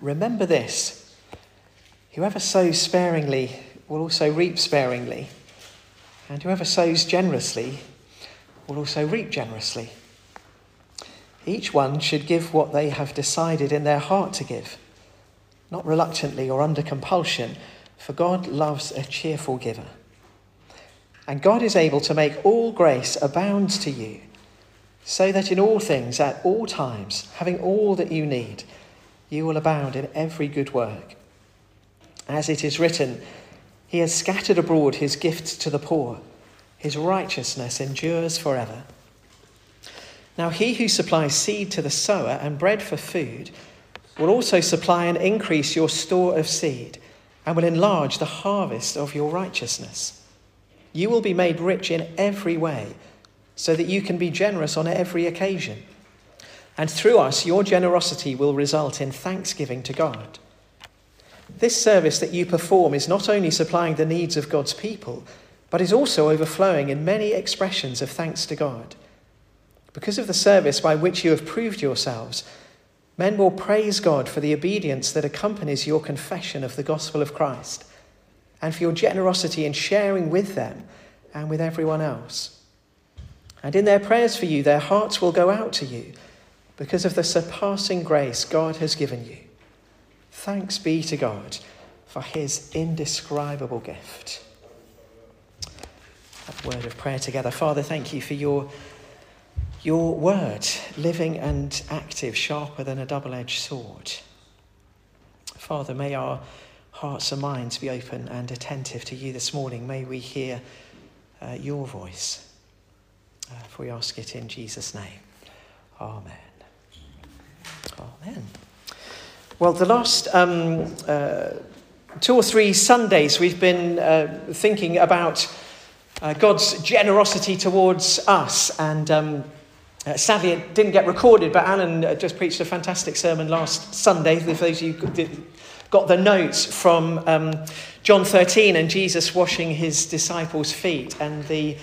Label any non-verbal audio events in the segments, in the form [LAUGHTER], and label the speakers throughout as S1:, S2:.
S1: Remember this whoever sows sparingly will also reap sparingly, and whoever sows generously will also reap generously. Each one should give what they have decided in their heart to give, not reluctantly or under compulsion, for God loves a cheerful giver. And God is able to make all grace abound to you, so that in all things, at all times, having all that you need, you will abound in every good work. As it is written, He has scattered abroad His gifts to the poor, His righteousness endures forever. Now, he who supplies seed to the sower and bread for food will also supply and increase your store of seed and will enlarge the harvest of your righteousness. You will be made rich in every way so that you can be generous on every occasion. And through us, your generosity will result in thanksgiving to God. This service that you perform is not only supplying the needs of God's people, but is also overflowing in many expressions of thanks to God. Because of the service by which you have proved yourselves, men will praise God for the obedience that accompanies your confession of the gospel of Christ and for your generosity in sharing with them and with everyone else. And in their prayers for you, their hearts will go out to you because of the surpassing grace God has given you. Thanks be to God for his indescribable gift. A word of prayer together. Father, thank you for your your word, living and active, sharper than a double edged sword. Father, may our hearts and minds be open and attentive to you this morning. May we hear uh, your voice. Uh, for we ask it in Jesus' name. Amen. Amen. Well, the last um, uh, two or three Sundays, we've been uh, thinking about uh, God's generosity towards us and. Um, uh, sadly, it didn't get recorded, but Alan uh, just preached a fantastic sermon last Sunday. For those of you who got the notes from um, John 13 and Jesus washing his disciples' feet and the,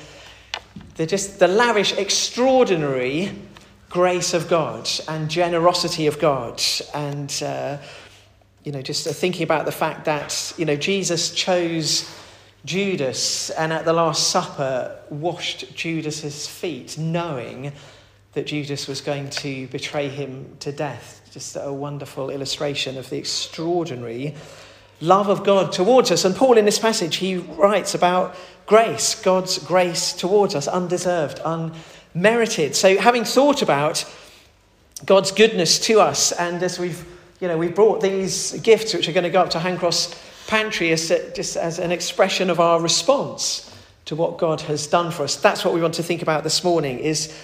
S1: the, just the lavish, extraordinary grace of God and generosity of God. And, uh, you know, just thinking about the fact that, you know, Jesus chose Judas and at the Last Supper washed Judas's feet, knowing that Judas was going to betray him to death. Just a wonderful illustration of the extraordinary love of God towards us. And Paul, in this passage, he writes about grace, God's grace towards us, undeserved, unmerited. So, having thought about God's goodness to us, and as we've you know, we've brought these gifts which are going to go up to Handcross Pantry as, just as an expression of our response to what God has done for us. That's what we want to think about this morning is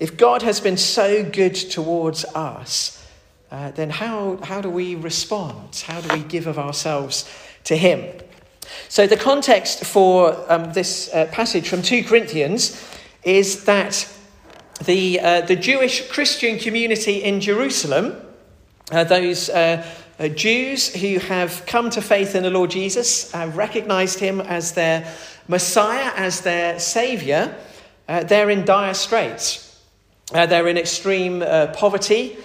S1: if God has been so good towards us, uh, then how, how do we respond? How do we give of ourselves to Him? So, the context for um, this uh, passage from 2 Corinthians is that the, uh, the Jewish Christian community in Jerusalem, uh, those uh, uh, Jews who have come to faith in the Lord Jesus, have recognized Him as their Messiah, as their Savior, they're in dire straits. Uh, they're in extreme uh, poverty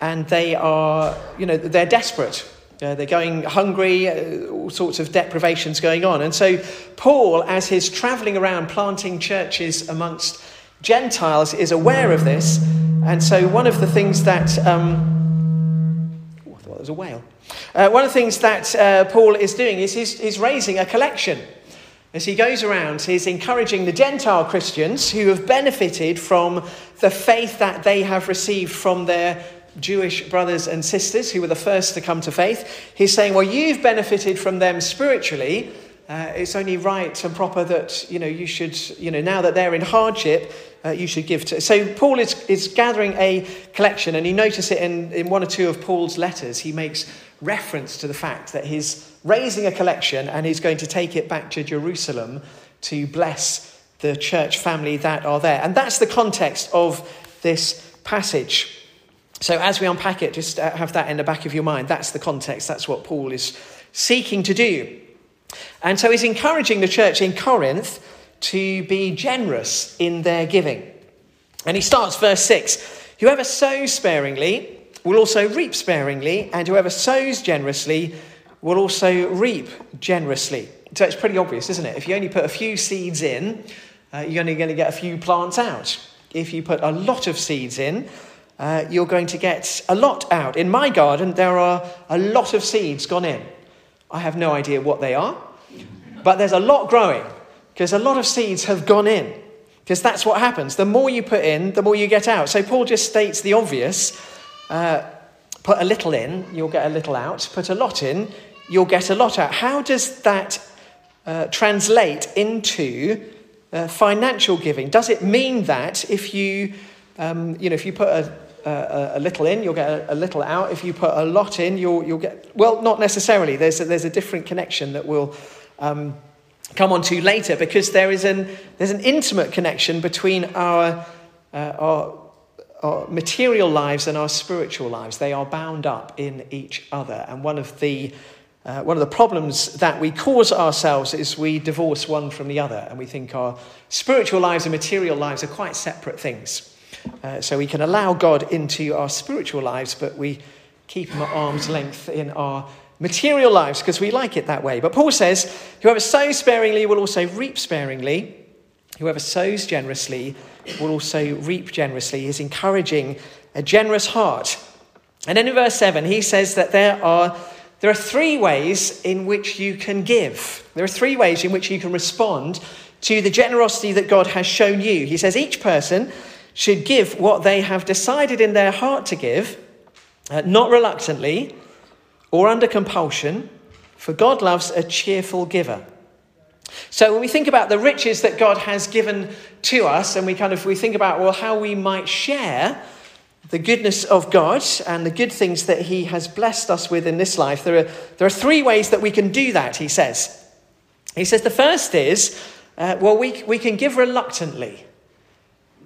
S1: and they are, you know, they're desperate. Uh, they're going hungry, uh, all sorts of deprivations going on. And so, Paul, as he's traveling around planting churches amongst Gentiles, is aware of this. And so, one of the things that. Um, oh, I thought was a whale. Uh, one of the things that uh, Paul is doing is he's, he's raising a collection as he goes around, he's encouraging the Gentile Christians who have benefited from the faith that they have received from their Jewish brothers and sisters who were the first to come to faith. He's saying, Well, you've benefited from them spiritually. Uh, it's only right and proper that you know you should you know now that they're in hardship uh, you should give to so paul is, is gathering a collection and you notice it in, in one or two of paul's letters he makes reference to the fact that he's raising a collection and he's going to take it back to Jerusalem to bless the church family that are there. And that's the context of this passage. So, as we unpack it, just uh, have that in the back of your mind. That's the context. That's what Paul is seeking to do. And so, he's encouraging the church in Corinth to be generous in their giving. And he starts verse 6 Whoever sows sparingly will also reap sparingly, and whoever sows generously will also reap generously. So it's pretty obvious, isn't it? If you only put a few seeds in, uh, you're only going to get a few plants out. If you put a lot of seeds in, uh, you're going to get a lot out. In my garden, there are a lot of seeds gone in. I have no idea what they are, but there's a lot growing because a lot of seeds have gone in. Because that's what happens. The more you put in, the more you get out. So Paul just states the obvious uh, put a little in, you'll get a little out. Put a lot in, you'll get a lot out. How does that uh, translate into uh, financial giving? Does it mean that if you, um, you know, if you put a, a, a little in, you'll get a, a, little out. If you put a lot in, you'll, you'll get, well, not necessarily. There's a, there's a different connection that we'll um, come on to later because there is an, there's an intimate connection between our, uh, our, our material lives and our spiritual lives. They are bound up in each other. And one of the uh, one of the problems that we cause ourselves is we divorce one from the other and we think our spiritual lives and material lives are quite separate things. Uh, so we can allow God into our spiritual lives, but we keep him at arm's length in our material lives because we like it that way. But Paul says, whoever sows sparingly will also reap sparingly. Whoever sows generously will also reap generously. He's encouraging a generous heart. And then in verse 7, he says that there are, there are three ways in which you can give. There are three ways in which you can respond to the generosity that God has shown you. He says each person should give what they have decided in their heart to give, uh, not reluctantly or under compulsion, for God loves a cheerful giver. So when we think about the riches that God has given to us, and we kind of we think about well how we might share the goodness of God and the good things that He has blessed us with in this life, there are, there are three ways that we can do that, he says. He says the first is, uh, well, we, we can give reluctantly.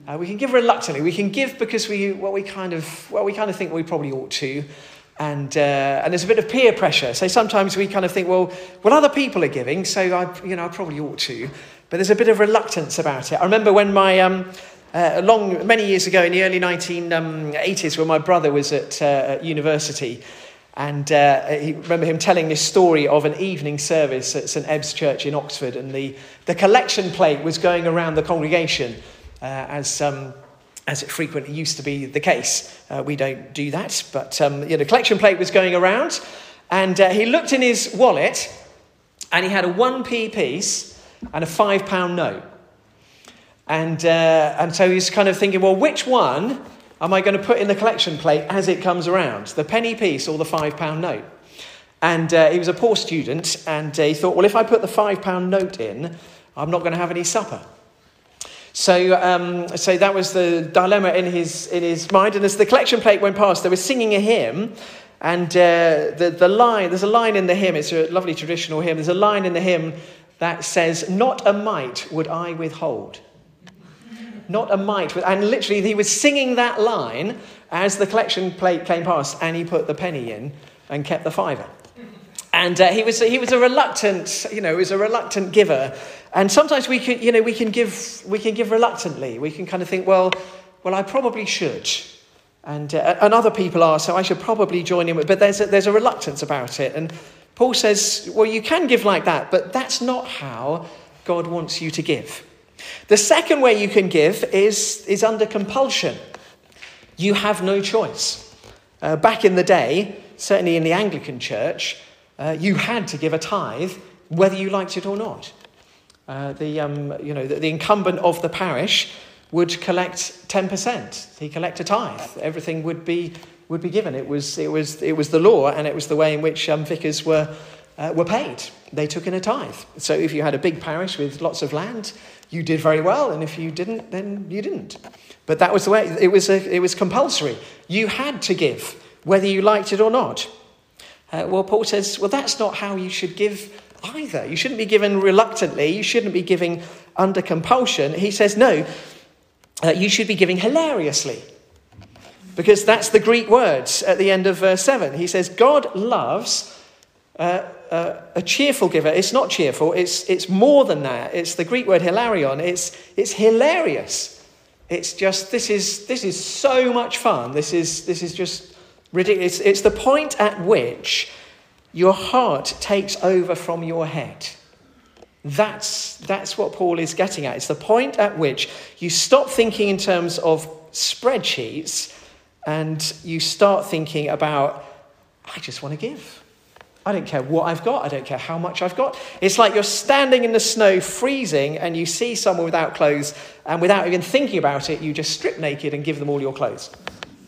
S1: Uh, we can give reluctantly. We can give because we, well, we kind of, well, we kind of think we probably ought to. And, uh, and there's a bit of peer pressure. So sometimes we kind of think, well, well, other people are giving, so I, you know, I probably ought to. But there's a bit of reluctance about it. I remember when my, um, uh, long, many years ago in the early 1980s, when my brother was at, uh, at university, and uh, remember him telling this story of an evening service at St Ebbe's Church in Oxford, and the, the collection plate was going around the congregation as um, as it frequently used to be the case. Uh, we don't do that, but um, you know, the collection plate was going around, and uh, he looked in his wallet, and he had a 1p piece and a five pound note. And, uh, and so he's kind of thinking, well, which one am I going to put in the collection plate as it comes around? The penny piece or the five pound note? And uh, he was a poor student, and uh, he thought, well, if I put the five pound note in, I'm not going to have any supper. So, um, so that was the dilemma in his, in his mind. And as the collection plate went past, they were singing a hymn. And uh, the, the line, there's a line in the hymn, it's a lovely traditional hymn. There's a line in the hymn that says, Not a mite would I withhold. Not a mite. And literally, he was singing that line as the collection plate came past, and he put the penny in and kept the fiver. And uh, he, was, he was a reluctant, you know, he was a reluctant giver. And sometimes we can, you know, we can give, we can give reluctantly. We can kind of think, well, well, I probably should. And, uh, and other people are, so I should probably join in. But there's a, there's a reluctance about it. And Paul says, well, you can give like that, but that's not how God wants you to give. The second way you can give is, is under compulsion. You have no choice. Uh, back in the day, certainly in the Anglican Church, uh, you had to give a tithe whether you liked it or not. Uh, the, um, you know, the, the, incumbent of the parish would collect 10%. He collect a tithe. Everything would be, would be given. It was, it, was, it was the law, and it was the way in which um, vicars were, uh, were paid. They took in a tithe. So if you had a big parish with lots of land, you did very well, and if you didn't, then you didn't. But that was the way, it was, a, it was compulsory. You had to give, whether you liked it or not. Uh, well, Paul says, well, that's not how you should give either. You shouldn't be given reluctantly, you shouldn't be giving under compulsion. He says, no, uh, you should be giving hilariously. Because that's the Greek words at the end of verse 7. He says, God loves uh, uh, a cheerful giver. It's not cheerful, it's, it's more than that. It's the Greek word hilarion. It's, it's hilarious. It's just, this is, this is so much fun. This is, this is just Ridiculous. It's the point at which your heart takes over from your head. That's, that's what Paul is getting at. It's the point at which you stop thinking in terms of spreadsheets and you start thinking about, I just want to give. I don't care what I've got. I don't care how much I've got. It's like you're standing in the snow freezing and you see someone without clothes, and without even thinking about it, you just strip naked and give them all your clothes.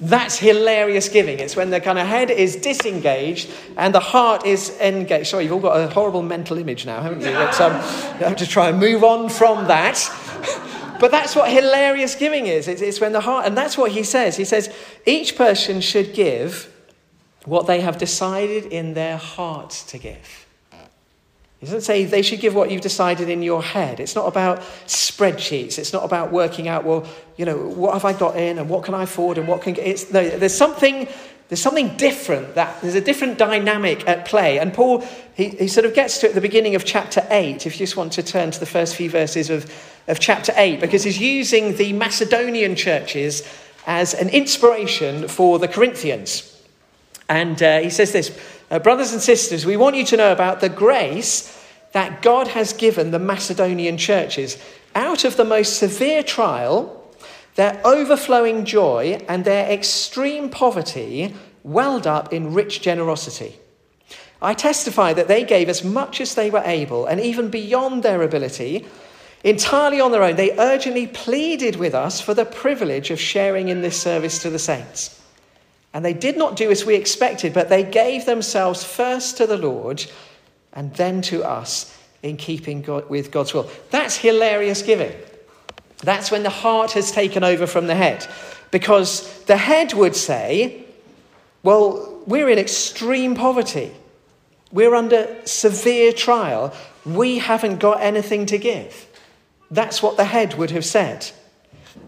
S1: That's hilarious giving. It's when the kind of head is disengaged and the heart is engaged. Sorry, you've all got a horrible mental image now, haven't you? But, um, you have to try and move on from that. [LAUGHS] But that's what hilarious giving is. It's, it's when the heart, and that's what he says. He says each person should give what they have decided in their heart to give. He doesn't say they should give what you've decided in your head. It's not about spreadsheets. It's not about working out, well, you know, what have I got in and what can I afford and what can. It's, no, there's something. There's something different that there's a different dynamic at play. And Paul, he, he sort of gets to it at the beginning of chapter 8, if you just want to turn to the first few verses of, of chapter 8, because he's using the Macedonian churches as an inspiration for the Corinthians. And uh, he says this uh, Brothers and sisters, we want you to know about the grace that God has given the Macedonian churches. Out of the most severe trial, their overflowing joy and their extreme poverty welled up in rich generosity. I testify that they gave as much as they were able, and even beyond their ability, entirely on their own. They urgently pleaded with us for the privilege of sharing in this service to the saints. And they did not do as we expected, but they gave themselves first to the Lord and then to us in keeping God, with God's will. That's hilarious giving. That's when the heart has taken over from the head. Because the head would say, well, we're in extreme poverty. We're under severe trial. We haven't got anything to give. That's what the head would have said.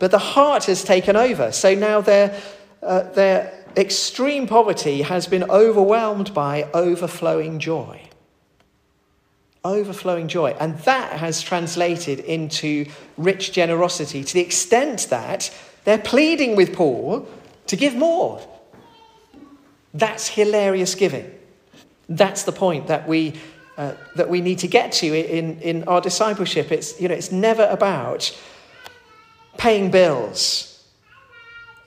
S1: But the heart has taken over. So now their, uh, their extreme poverty has been overwhelmed by overflowing joy. Overflowing joy. And that has translated into rich generosity to the extent that they're pleading with Paul to give more. That's hilarious giving. That's the point that we, uh, that we need to get to in, in our discipleship. It's, you know, it's never about paying bills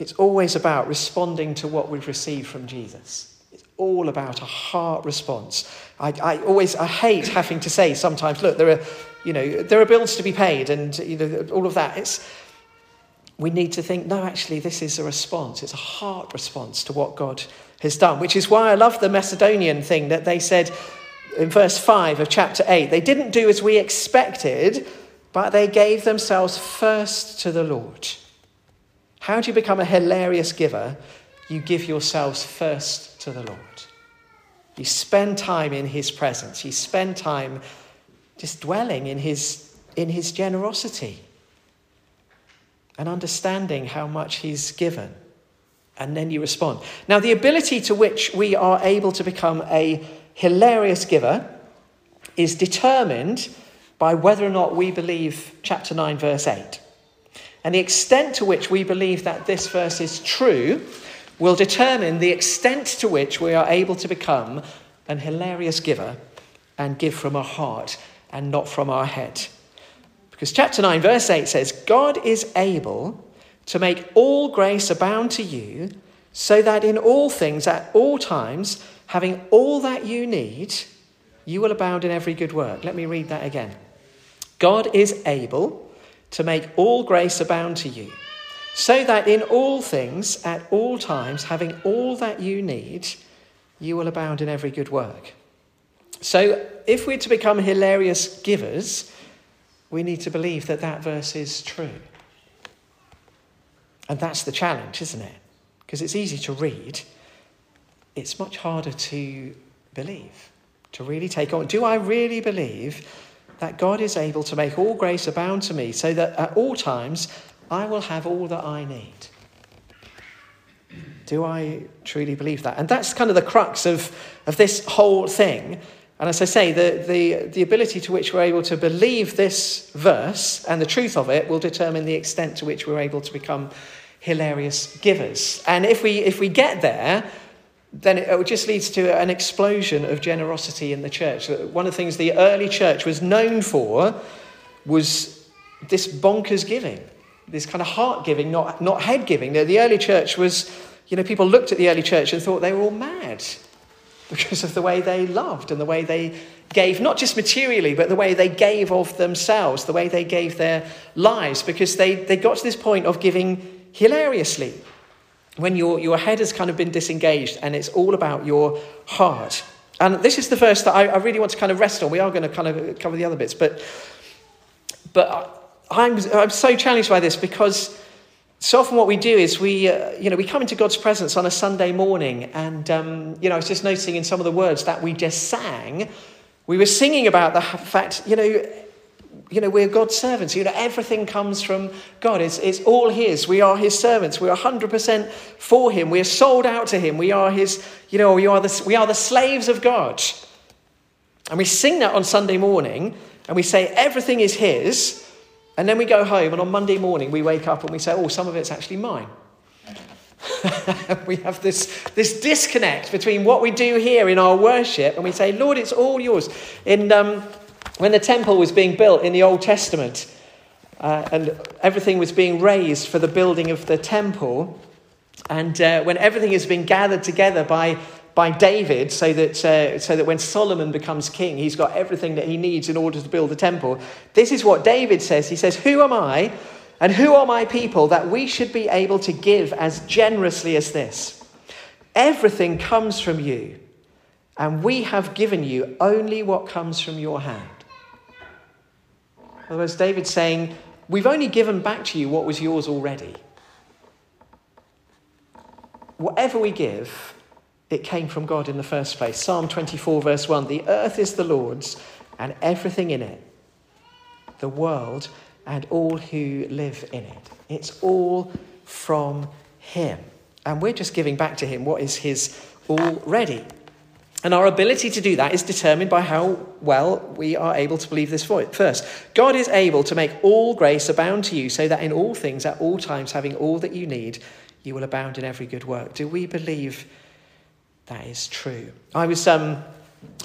S1: it's always about responding to what we've received from Jesus. It's all about a heart response. I, I always I hate having to say sometimes, look, there are, you know, there are bills to be paid and you know, all of that. It's, we need to think, no, actually, this is a response. It's a heart response to what God has done, which is why I love the Macedonian thing that they said in verse 5 of chapter 8. They didn't do as we expected, but they gave themselves first to the Lord. How do you become a hilarious giver? You give yourselves first to the Lord. You spend time in His presence. You spend time just dwelling in His, in his generosity and understanding how much He's given. And then you respond. Now, the ability to which we are able to become a hilarious giver is determined by whether or not we believe chapter 9, verse 8. And the extent to which we believe that this verse is true will determine the extent to which we are able to become an hilarious giver and give from our heart and not from our head. Because chapter 9, verse 8 says, God is able to make all grace abound to you, so that in all things, at all times, having all that you need, you will abound in every good work. Let me read that again. God is able to make all grace abound to you, so that in all things, at all times, having all that you need, you will abound in every good work. So, if we're to become hilarious givers, we need to believe that that verse is true. And that's the challenge, isn't it? Because it's easy to read, it's much harder to believe, to really take on. Do I really believe that God is able to make all grace abound to me, so that at all times I will have all that I need. Do I truly believe that? And that's kind of the crux of, of this whole thing. And as I say, the, the, the ability to which we're able to believe this verse and the truth of it will determine the extent to which we're able to become hilarious givers. And if we, if we get there, then it just leads to an explosion of generosity in the church. One of the things the early church was known for was this bonkers giving, this kind of heart giving, not, not head giving. The early church was, you know, people looked at the early church and thought they were all mad [LAUGHS] because of the way they loved and the way they gave, not just materially, but the way they gave of themselves, the way they gave their lives, because they, they got to this point of giving hilariously when your, your head has kind of been disengaged and it's all about your heart. And this is the verse that I, I really want to kind of rest on. We are going to kind of cover the other bits, but, but I'm, I'm so challenged by this because so often what we do is we, uh, you know, we come into God's presence on a Sunday morning and, um, you know, I was just noticing in some of the words that we just sang, we were singing about the fact, you know, you know, we're God's servants. You know, everything comes from God. It's, it's all His. We are His servants. We're 100% for Him. We're sold out to Him. We are His, you know, we are the, we are the slaves of God. And we sing that on Sunday morning and we say everything is His. And then we go home and on Monday morning we wake up and we say, oh, some of it's actually mine. [LAUGHS] we have this, this disconnect between what we do here in our worship and we say, Lord, it's all yours. In um, when the temple was being built in the Old Testament uh, and everything was being raised for the building of the temple, and uh, when everything has been gathered together by, by David, so that, uh, so that when Solomon becomes king, he's got everything that he needs in order to build the temple, this is what David says. He says, Who am I and who are my people that we should be able to give as generously as this? Everything comes from you, and we have given you only what comes from your hand. In other words, David's saying, We've only given back to you what was yours already. Whatever we give, it came from God in the first place. Psalm 24, verse 1 The earth is the Lord's and everything in it, the world and all who live in it. It's all from Him. And we're just giving back to Him what is His already. And our ability to do that is determined by how well we are able to believe this first. God is able to make all grace abound to you, so that in all things, at all times, having all that you need, you will abound in every good work. Do we believe that is true? I was, um,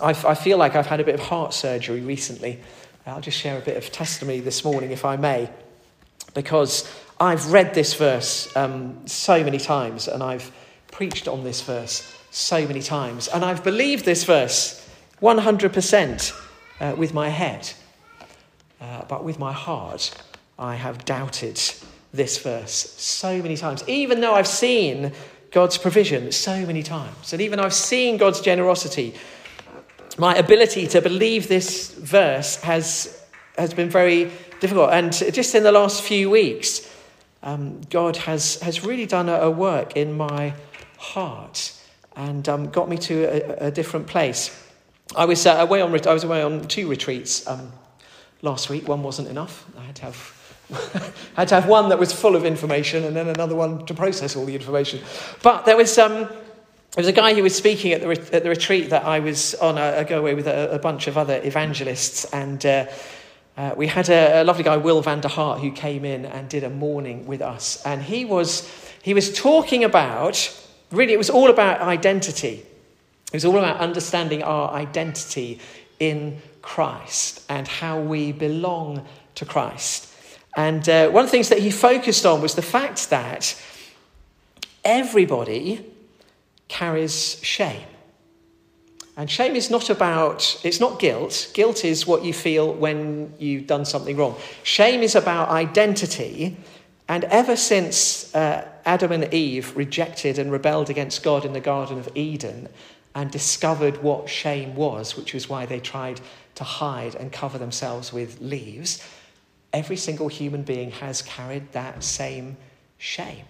S1: I, I feel like I've had a bit of heart surgery recently. I'll just share a bit of testimony this morning, if I may, because I've read this verse um, so many times and I've preached on this verse so many times. And I've believed this verse 100% uh, with my head. Uh, but with my heart, I have doubted this verse so many times, even though I've seen God's provision so many times. And even I've seen God's generosity, my ability to believe this verse has, has been very difficult. And just in the last few weeks, um, God has, has really done a, a work in my heart and um, got me to a, a different place. I was, uh, away on, I was away on two retreats um, last week. One wasn't enough. I had to have [LAUGHS] had to have one that was full of information and then another one to process all the information. But there was, um, there was a guy who was speaking at the, re- at the retreat that I was on. I, go away with a, a, bunch of other evangelists, and uh, uh, we had a, a, lovely guy, Will van der Hart, who came in and did a morning with us. And he was, he was talking about Really, it was all about identity. It was all about understanding our identity in Christ and how we belong to Christ. And uh, one of the things that he focused on was the fact that everybody carries shame. And shame is not about, it's not guilt. Guilt is what you feel when you've done something wrong. Shame is about identity. And ever since uh, Adam and Eve rejected and rebelled against God in the Garden of Eden and discovered what shame was, which was why they tried to hide and cover themselves with leaves, every single human being has carried that same shame.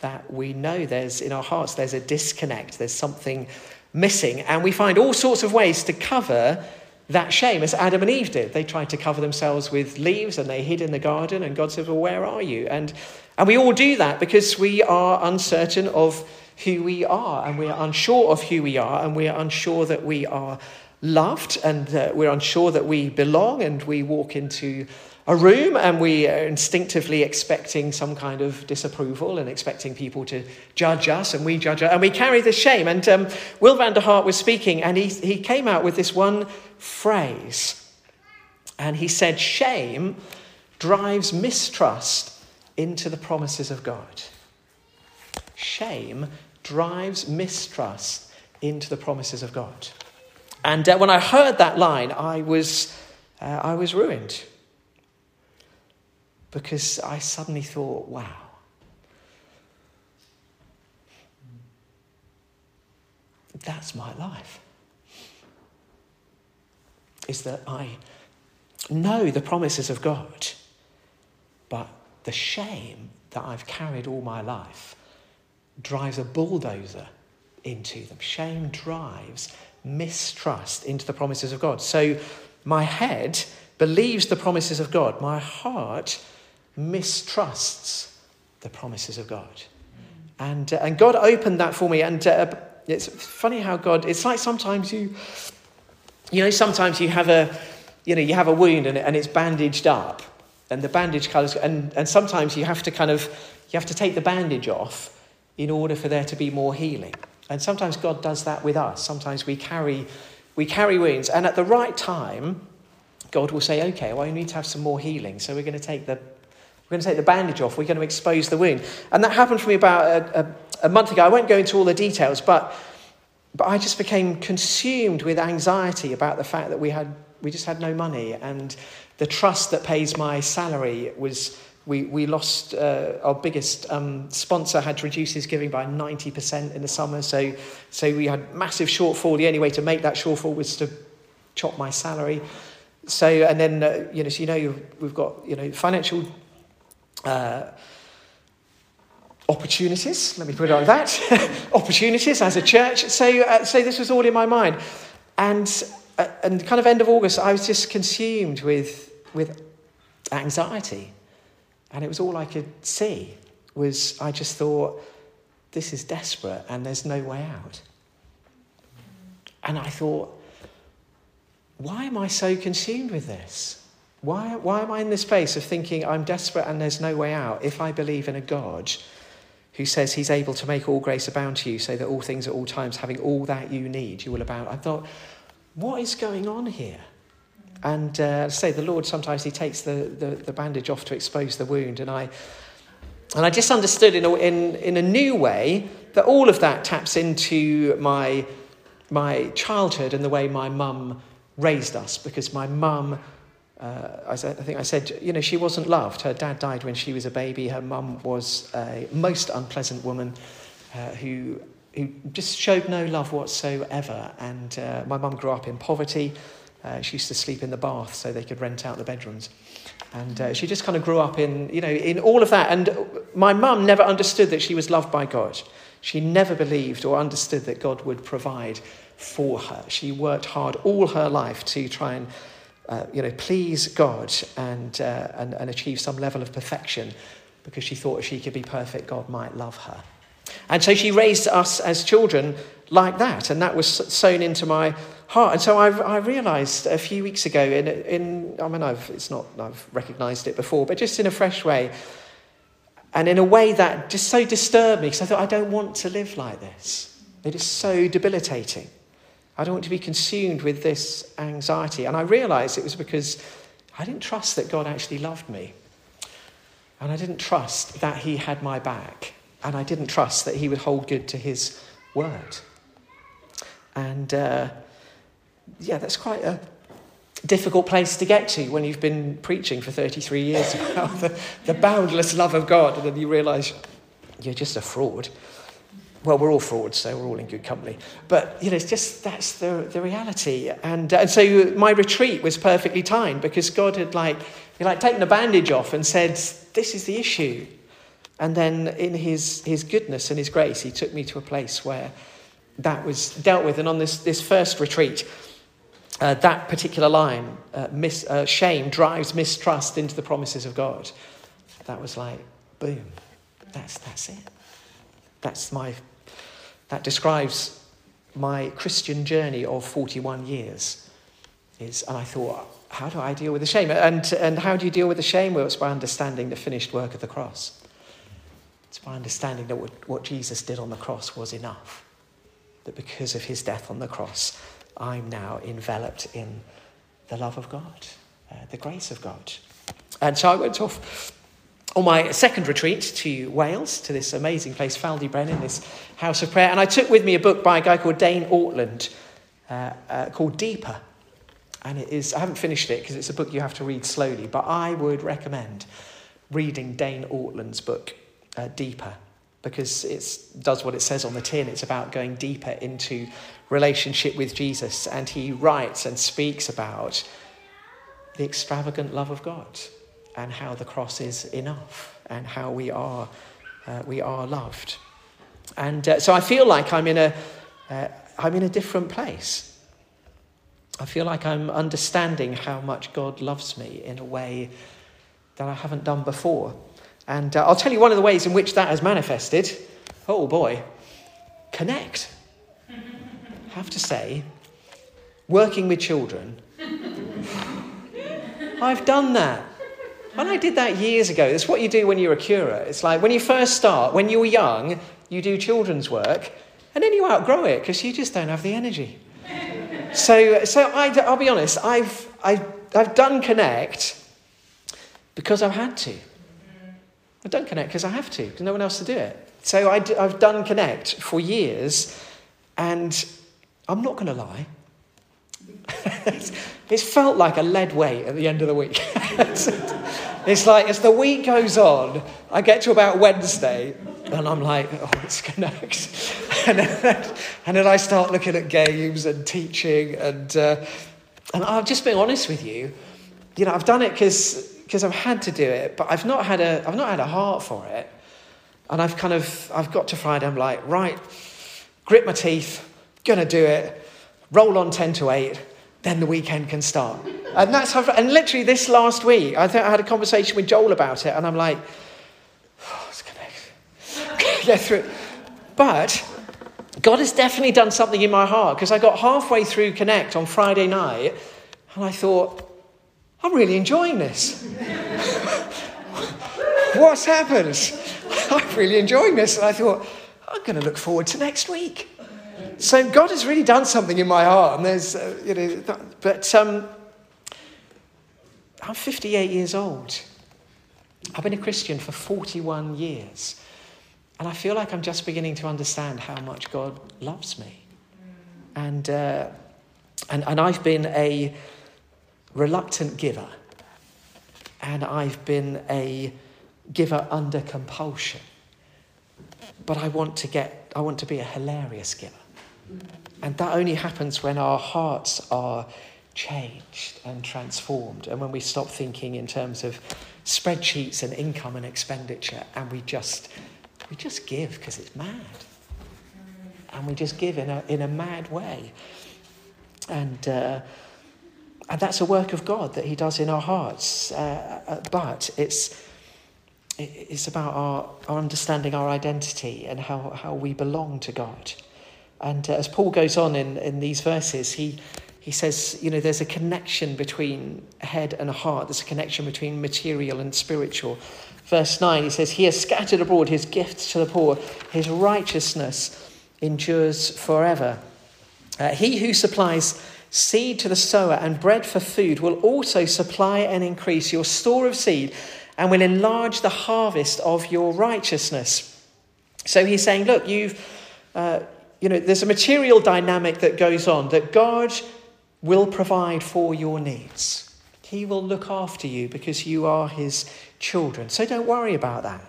S1: That we know. There's in our hearts, there's a disconnect, there's something missing, and we find all sorts of ways to cover that shame, as Adam and Eve did. They tried to cover themselves with leaves and they hid in the garden, and God said, Well, where are you? And and we all do that because we are uncertain of who we are, and we are unsure of who we are, and we are unsure that we are loved, and uh, we're unsure that we belong, and we walk into a room and we are instinctively expecting some kind of disapproval and expecting people to judge us and we judge us and we carry the shame. And um, Will van der Hart was speaking and he, he came out with this one phrase. And he said, Shame drives mistrust into the promises of God. Shame drives mistrust into the promises of God. And uh, when I heard that line, I was, uh, I was ruined because I suddenly thought, wow. That's my life. Is that I know the promises of God, but the shame that I've carried all my life drives a bulldozer into them. Shame drives mistrust into the promises of God. So my head believes the promises of God, my heart mistrusts the promises of God. And, uh, and God opened that for me. And uh, it's funny how God, it's like sometimes you, you know, sometimes you have a, you know, you have a wound and, and it's bandaged up and the bandage colours, and, and sometimes you have to kind of, you have to take the bandage off in order for there to be more healing. And sometimes God does that with us. Sometimes we carry, we carry wounds, and at the right time, God will say, okay, well, you need to have some more healing. So we're going to take the we're going to take the bandage off. We're going to expose the wound. And that happened for me about a, a, a month ago. I won't go into all the details, but, but I just became consumed with anxiety about the fact that we, had, we just had no money. And the trust that pays my salary was, we, we lost uh, our biggest um, sponsor had to reduce his giving by 90% in the summer. So, so we had massive shortfall. The only way to make that shortfall was to chop my salary. So, and then, uh, you know, so you know, we've got, you know, financial uh, opportunities, let me put it like that, [LAUGHS] opportunities as a church. So, uh, so this was all in my mind. And, uh, and kind of end of August, I was just consumed with, with anxiety. And it was all I could see was I just thought, this is desperate and there's no way out. And I thought, why am I so consumed with this? Why, why am I in this place of thinking I'm desperate and there's no way out if I believe in a God who says he's able to make all grace abound to you so that all things at all times, having all that you need, you will abound? I thought, what is going on here? And uh, say the Lord sometimes he takes the, the, the, bandage off to expose the wound. And I, and I just understood in a, in, in a new way that all of that taps into my, my childhood and the way my mum raised us because my mum uh, I, think I said, you know, she wasn't loved. Her dad died when she was a baby. Her mum was a most unpleasant woman uh, who, who just showed no love whatsoever. And uh, my mum grew up in poverty. Uh, she used to sleep in the bath so they could rent out the bedrooms. And uh, she just kind of grew up in, you know, in all of that. And my mum never understood that she was loved by God. She never believed or understood that God would provide for her. She worked hard all her life to try and uh, you know, please God and, uh, and, and achieve some level of perfection because she thought if she could be perfect, God might love her. And so she raised us as children like that, and that was sown into my heart. And so I, I realised a few weeks ago, in, in I mean, I've, it's not, I've recognised it before, but just in a fresh way, and in a way that just so disturbed me, because I thought, I don't want to live like this. It is so debilitating. I don't want to be consumed with this anxiety. And I realized it was because I didn't trust that God actually loved me. And I didn't trust that He had my back. And I didn't trust that He would hold good to His word. And uh, yeah, that's quite a difficult place to get to when you've been preaching for 33 years [LAUGHS] about the, the boundless love of God. And then you realize you're just a fraud well, we're all frauds, so we're all in good company. But, you know, it's just that's the, the reality. And, and so my retreat was perfectly timed because God had, like, he like taken the bandage off and said, This is the issue. And then in his, his goodness and his grace, he took me to a place where that was dealt with. And on this, this first retreat, uh, that particular line, uh, mis, uh, shame drives mistrust into the promises of God. That was like, boom, that's, that's it. That's my, that describes my Christian journey of 41 years. Is, and I thought, how do I deal with the shame? And, and how do you deal with the shame? Well, it's by understanding the finished work of the cross. It's by understanding that what, what Jesus did on the cross was enough. That because of his death on the cross, I'm now enveloped in the love of God, uh, the grace of God. And so I went off on my second retreat to Wales, to this amazing place, Ffald-y-Brenin, this house of prayer. And I took with me a book by a guy called Dane Ortlund uh, uh, called Deeper. And it is, I haven't finished it because it's a book you have to read slowly, but I would recommend reading Dane Ortlund's book, uh, Deeper, because it does what it says on the tin. It's about going deeper into relationship with Jesus. And he writes and speaks about the extravagant love of God and how the cross is enough and how we are, uh, we are loved. And uh, so I feel like I'm in, a, uh, I'm in a different place. I feel like I'm understanding how much God loves me in a way that I haven't done before. And uh, I'll tell you one of the ways in which that has manifested. Oh boy, connect. I have to say, working with children, [LAUGHS] I've done that. When I did that years ago, It's what you do when you're a carer. It's like when you first start, when you're young, you do children's work, and then you outgrow it because you just don't have the energy. [LAUGHS] So, so I, will be honest, I've, I've, I've done Connect because I've had to. I've done Connect because I have to, there's no one else to do it. So I, have done Connect for years, and I'm not going to lie. [LAUGHS] it's felt like a lead weight at the end of the week. [LAUGHS] it's like as the week goes on, I get to about Wednesday, and I'm like, oh, it's Connect. [LAUGHS] and, then, and then I start looking at games and teaching. And, uh, and I'll just be honest with you. You know, I've done it because I've had to do it, but I've not, had a, I've not had a heart for it. And I've kind of, I've got to Friday, I'm like, right, grit my teeth, gonna do it, roll on 10 to 8, then the weekend can start. And that's how, and literally this last week, I think I had a conversation with Joel about it, and I'm like, oh, it's gonna [LAUGHS] get through it. But God has definitely done something in my heart because I got halfway through Connect on Friday night and I thought, I'm really enjoying this. [LAUGHS] What's happened? [LAUGHS] I'm really enjoying this. And I thought, I'm going to look forward to next week. So God has really done something in my heart. And there's, uh, you know, but um, I'm 58 years old. I've been a Christian for 41 years. And I feel like I'm just beginning to understand how much God loves me. And, uh, and, and I've been a reluctant giver. And I've been a giver under compulsion. But I want to get, I want to be a hilarious giver. And that only happens when our hearts are changed and transformed. And when we stop thinking in terms of spreadsheets and income and expenditure and we just we just give because it's mad. And we just give in a, in a mad way. And, uh, and that's a work of God that He does in our hearts. Uh, uh, but it's, it's about our, our understanding our identity and how, how we belong to God. And uh, as Paul goes on in, in these verses, he, he says, you know, there's a connection between head and heart, there's a connection between material and spiritual. Verse 9, he says, He has scattered abroad his gifts to the poor, his righteousness endures forever. Uh, he who supplies seed to the sower and bread for food will also supply and increase your store of seed and will enlarge the harvest of your righteousness. So he's saying, look, you've, uh, you know, there's a material dynamic that goes on that God will provide for your needs. He will look after you because you are his children. So don't worry about that.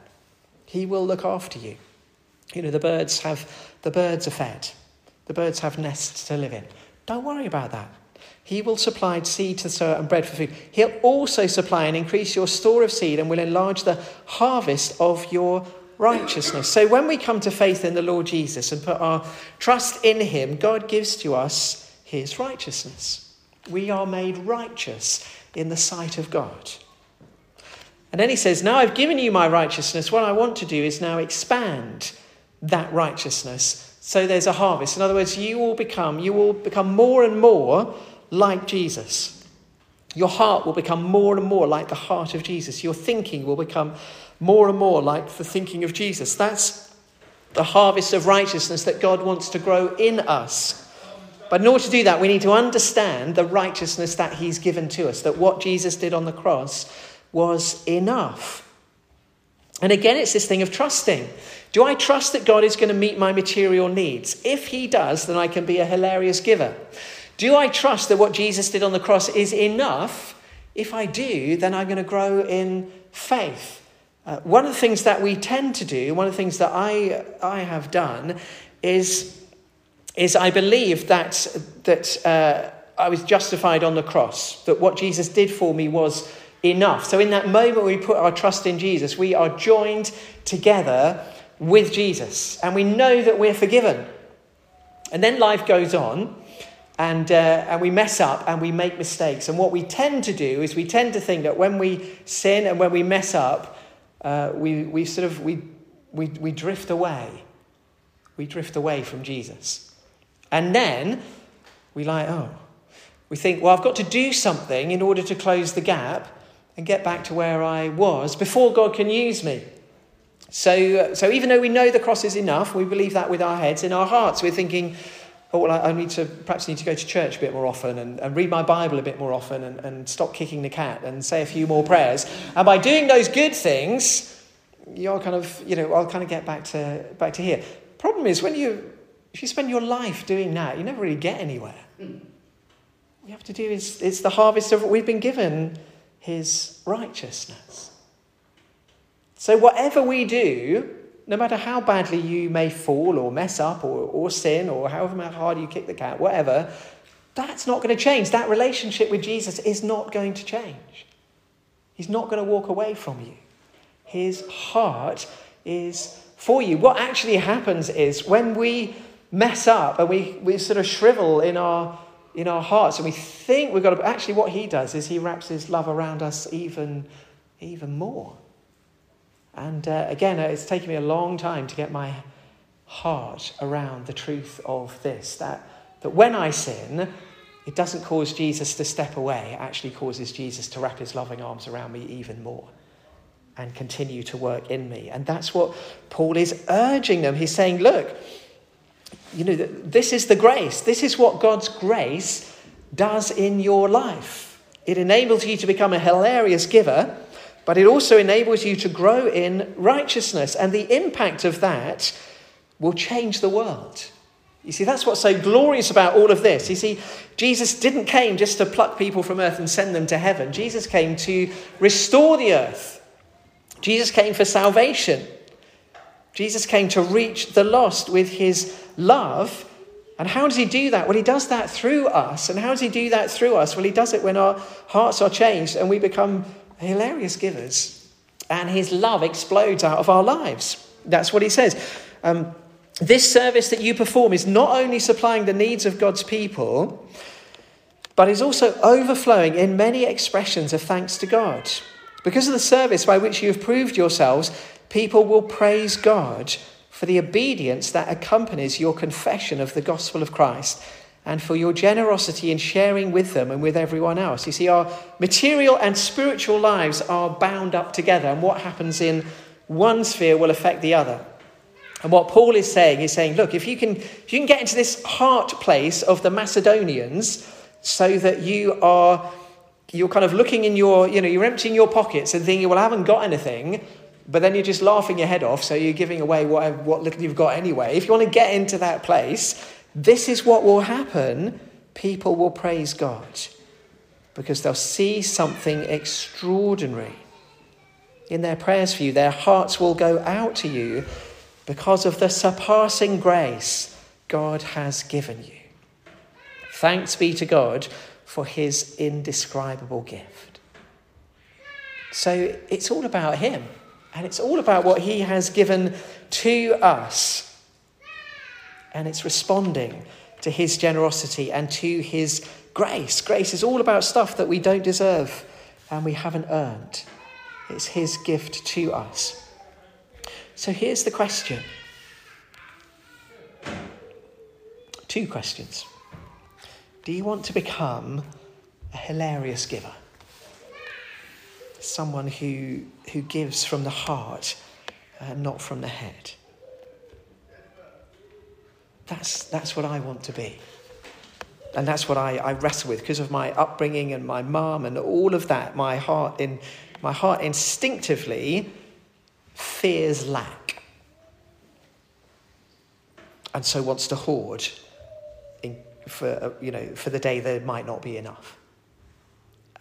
S1: He will look after you. You know, the birds have the birds are fed. The birds have nests to live in. Don't worry about that. He will supply seed to sow and bread for food. He'll also supply and increase your store of seed and will enlarge the harvest of your righteousness. So when we come to faith in the Lord Jesus and put our trust in him, God gives to us his righteousness. We are made righteous in the sight of God. And then he says, Now I've given you my righteousness. What I want to do is now expand that righteousness so there's a harvest. In other words, you will become, you will become more and more like Jesus. Your heart will become more and more like the heart of Jesus. Your thinking will become more and more like the thinking of Jesus. That's the harvest of righteousness that God wants to grow in us. But in order to do that, we need to understand the righteousness that He's given to us, that what Jesus did on the cross was enough. And again, it's this thing of trusting. Do I trust that God is going to meet my material needs? If He does, then I can be a hilarious giver. Do I trust that what Jesus did on the cross is enough? If I do, then I'm going to grow in faith. Uh, one of the things that we tend to do, one of the things that I, I have done, is, is I believe that, that uh, I was justified on the cross, that what Jesus did for me was enough. So, in that moment we put our trust in Jesus, we are joined together with Jesus, and we know that we're forgiven. And then life goes on, and, uh, and we mess up and we make mistakes. And what we tend to do is we tend to think that when we sin and when we mess up, uh, we, we sort of we, we, we drift away. We drift away from Jesus. And then we like, oh, we think, well, I've got to do something in order to close the gap and get back to where I was before God can use me. So, uh, so even though we know the cross is enough, we believe that with our heads, in our hearts, we're thinking, oh, well, I need to perhaps need to go to church a bit more often and, and read my Bible a bit more often and, and stop kicking the cat and say a few more prayers. And by doing those good things, you're kind of, you know, I'll kind of get back to back to here. Problem is when you if you spend your life doing that, you never really get anywhere. What you have to do is it's the harvest of what we've been given his righteousness. So whatever we do, no matter how badly you may fall or mess up or, or sin or however hard you kick the cat, whatever, that's not going to change. That relationship with Jesus is not going to change. He's not going to walk away from you. His heart is for you. What actually happens is when we mess up and we, we sort of shrivel in our, in our hearts and we think we've got to, actually what he does is he wraps his love around us even, even more. And uh, again, uh, it's taken me a long time to get my heart around the truth of this that, that when I sin, it doesn't cause Jesus to step away, it actually causes Jesus to wrap his loving arms around me even more and continue to work in me. And that's what Paul is urging them. He's saying, look, you know, this is the grace. This is what God's grace does in your life. It enables you to become a hilarious giver but it also enables you to grow in righteousness. And the impact of that will change the world. You see, that's what's so glorious about all of this. You see, Jesus didn't came just to pluck people from earth and send them to heaven. Jesus came to restore the earth. Jesus came for salvation. Jesus came to reach the lost with his love. And how does he do that? Well, he does that through us. And how does he do that through us? Well, he does it when our hearts are changed and we become hilarious givers, and his love explodes out of our lives. That's what he says. Um, this service that you perform is not only supplying the needs of God's people, but is also overflowing in many expressions of thanks to God. Because of the service by which you have proved yourselves, people will praise God for the obedience that accompanies your confession of the gospel of Christ and for your generosity in sharing with them and with everyone else. You see, our material and spiritual lives are bound up together, and what happens in one sphere will affect the other. And what Paul is saying is saying, look, if you can, if you can get into this heart place of the Macedonians so that you are you're kind of looking in your, you know, you're emptying your pockets and thinking, well, I haven't got anything, but then you're just laughing your head off, so you're giving away what, what little you've got anyway. If you want to get into that place, this is what will happen. People will praise God because they'll see something extraordinary. In their prayers for you, their hearts will go out to you because of the surpassing grace God has given you. Thanks be to God for his indescribable gift. So it's all about him, and it's all about what he has given to us and it's responding to his generosity and to his grace. Grace is all about stuff that we don't deserve and we haven't earned. It's his gift to us. So here's the question two questions. Do you want to become a hilarious giver? someone who, who gives from the heart, uh, not from the head. That's, that's what I want to be. And that's what I, I wrestle with because of my upbringing and my mum and all of that. My heart, in, my heart instinctively fears lack and so wants to hoard in, for, uh, you know, for the day there might not be enough.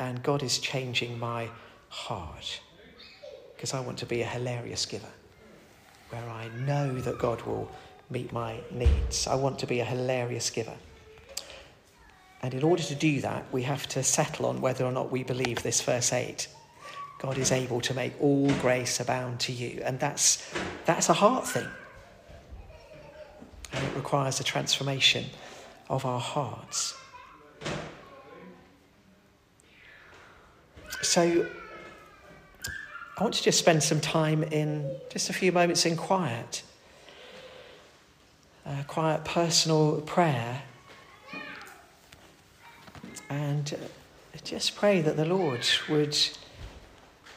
S1: And God is changing my heart because I want to be a hilarious giver where I know that God will meet my needs. I want to be a hilarious giver. And in order to do that, we have to settle on whether or not we believe this verse 8. God is able to make all grace abound to you. And that's, that's a heart thing. And it requires a transformation of our hearts. So I want to just spend some time in just a few moments in quiet, a quiet personal prayer, and just pray that the Lord would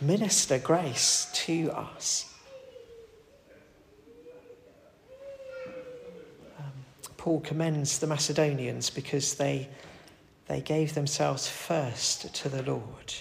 S1: minister grace to us. Um, Paul commends the Macedonians because they, they gave themselves first to the Lord.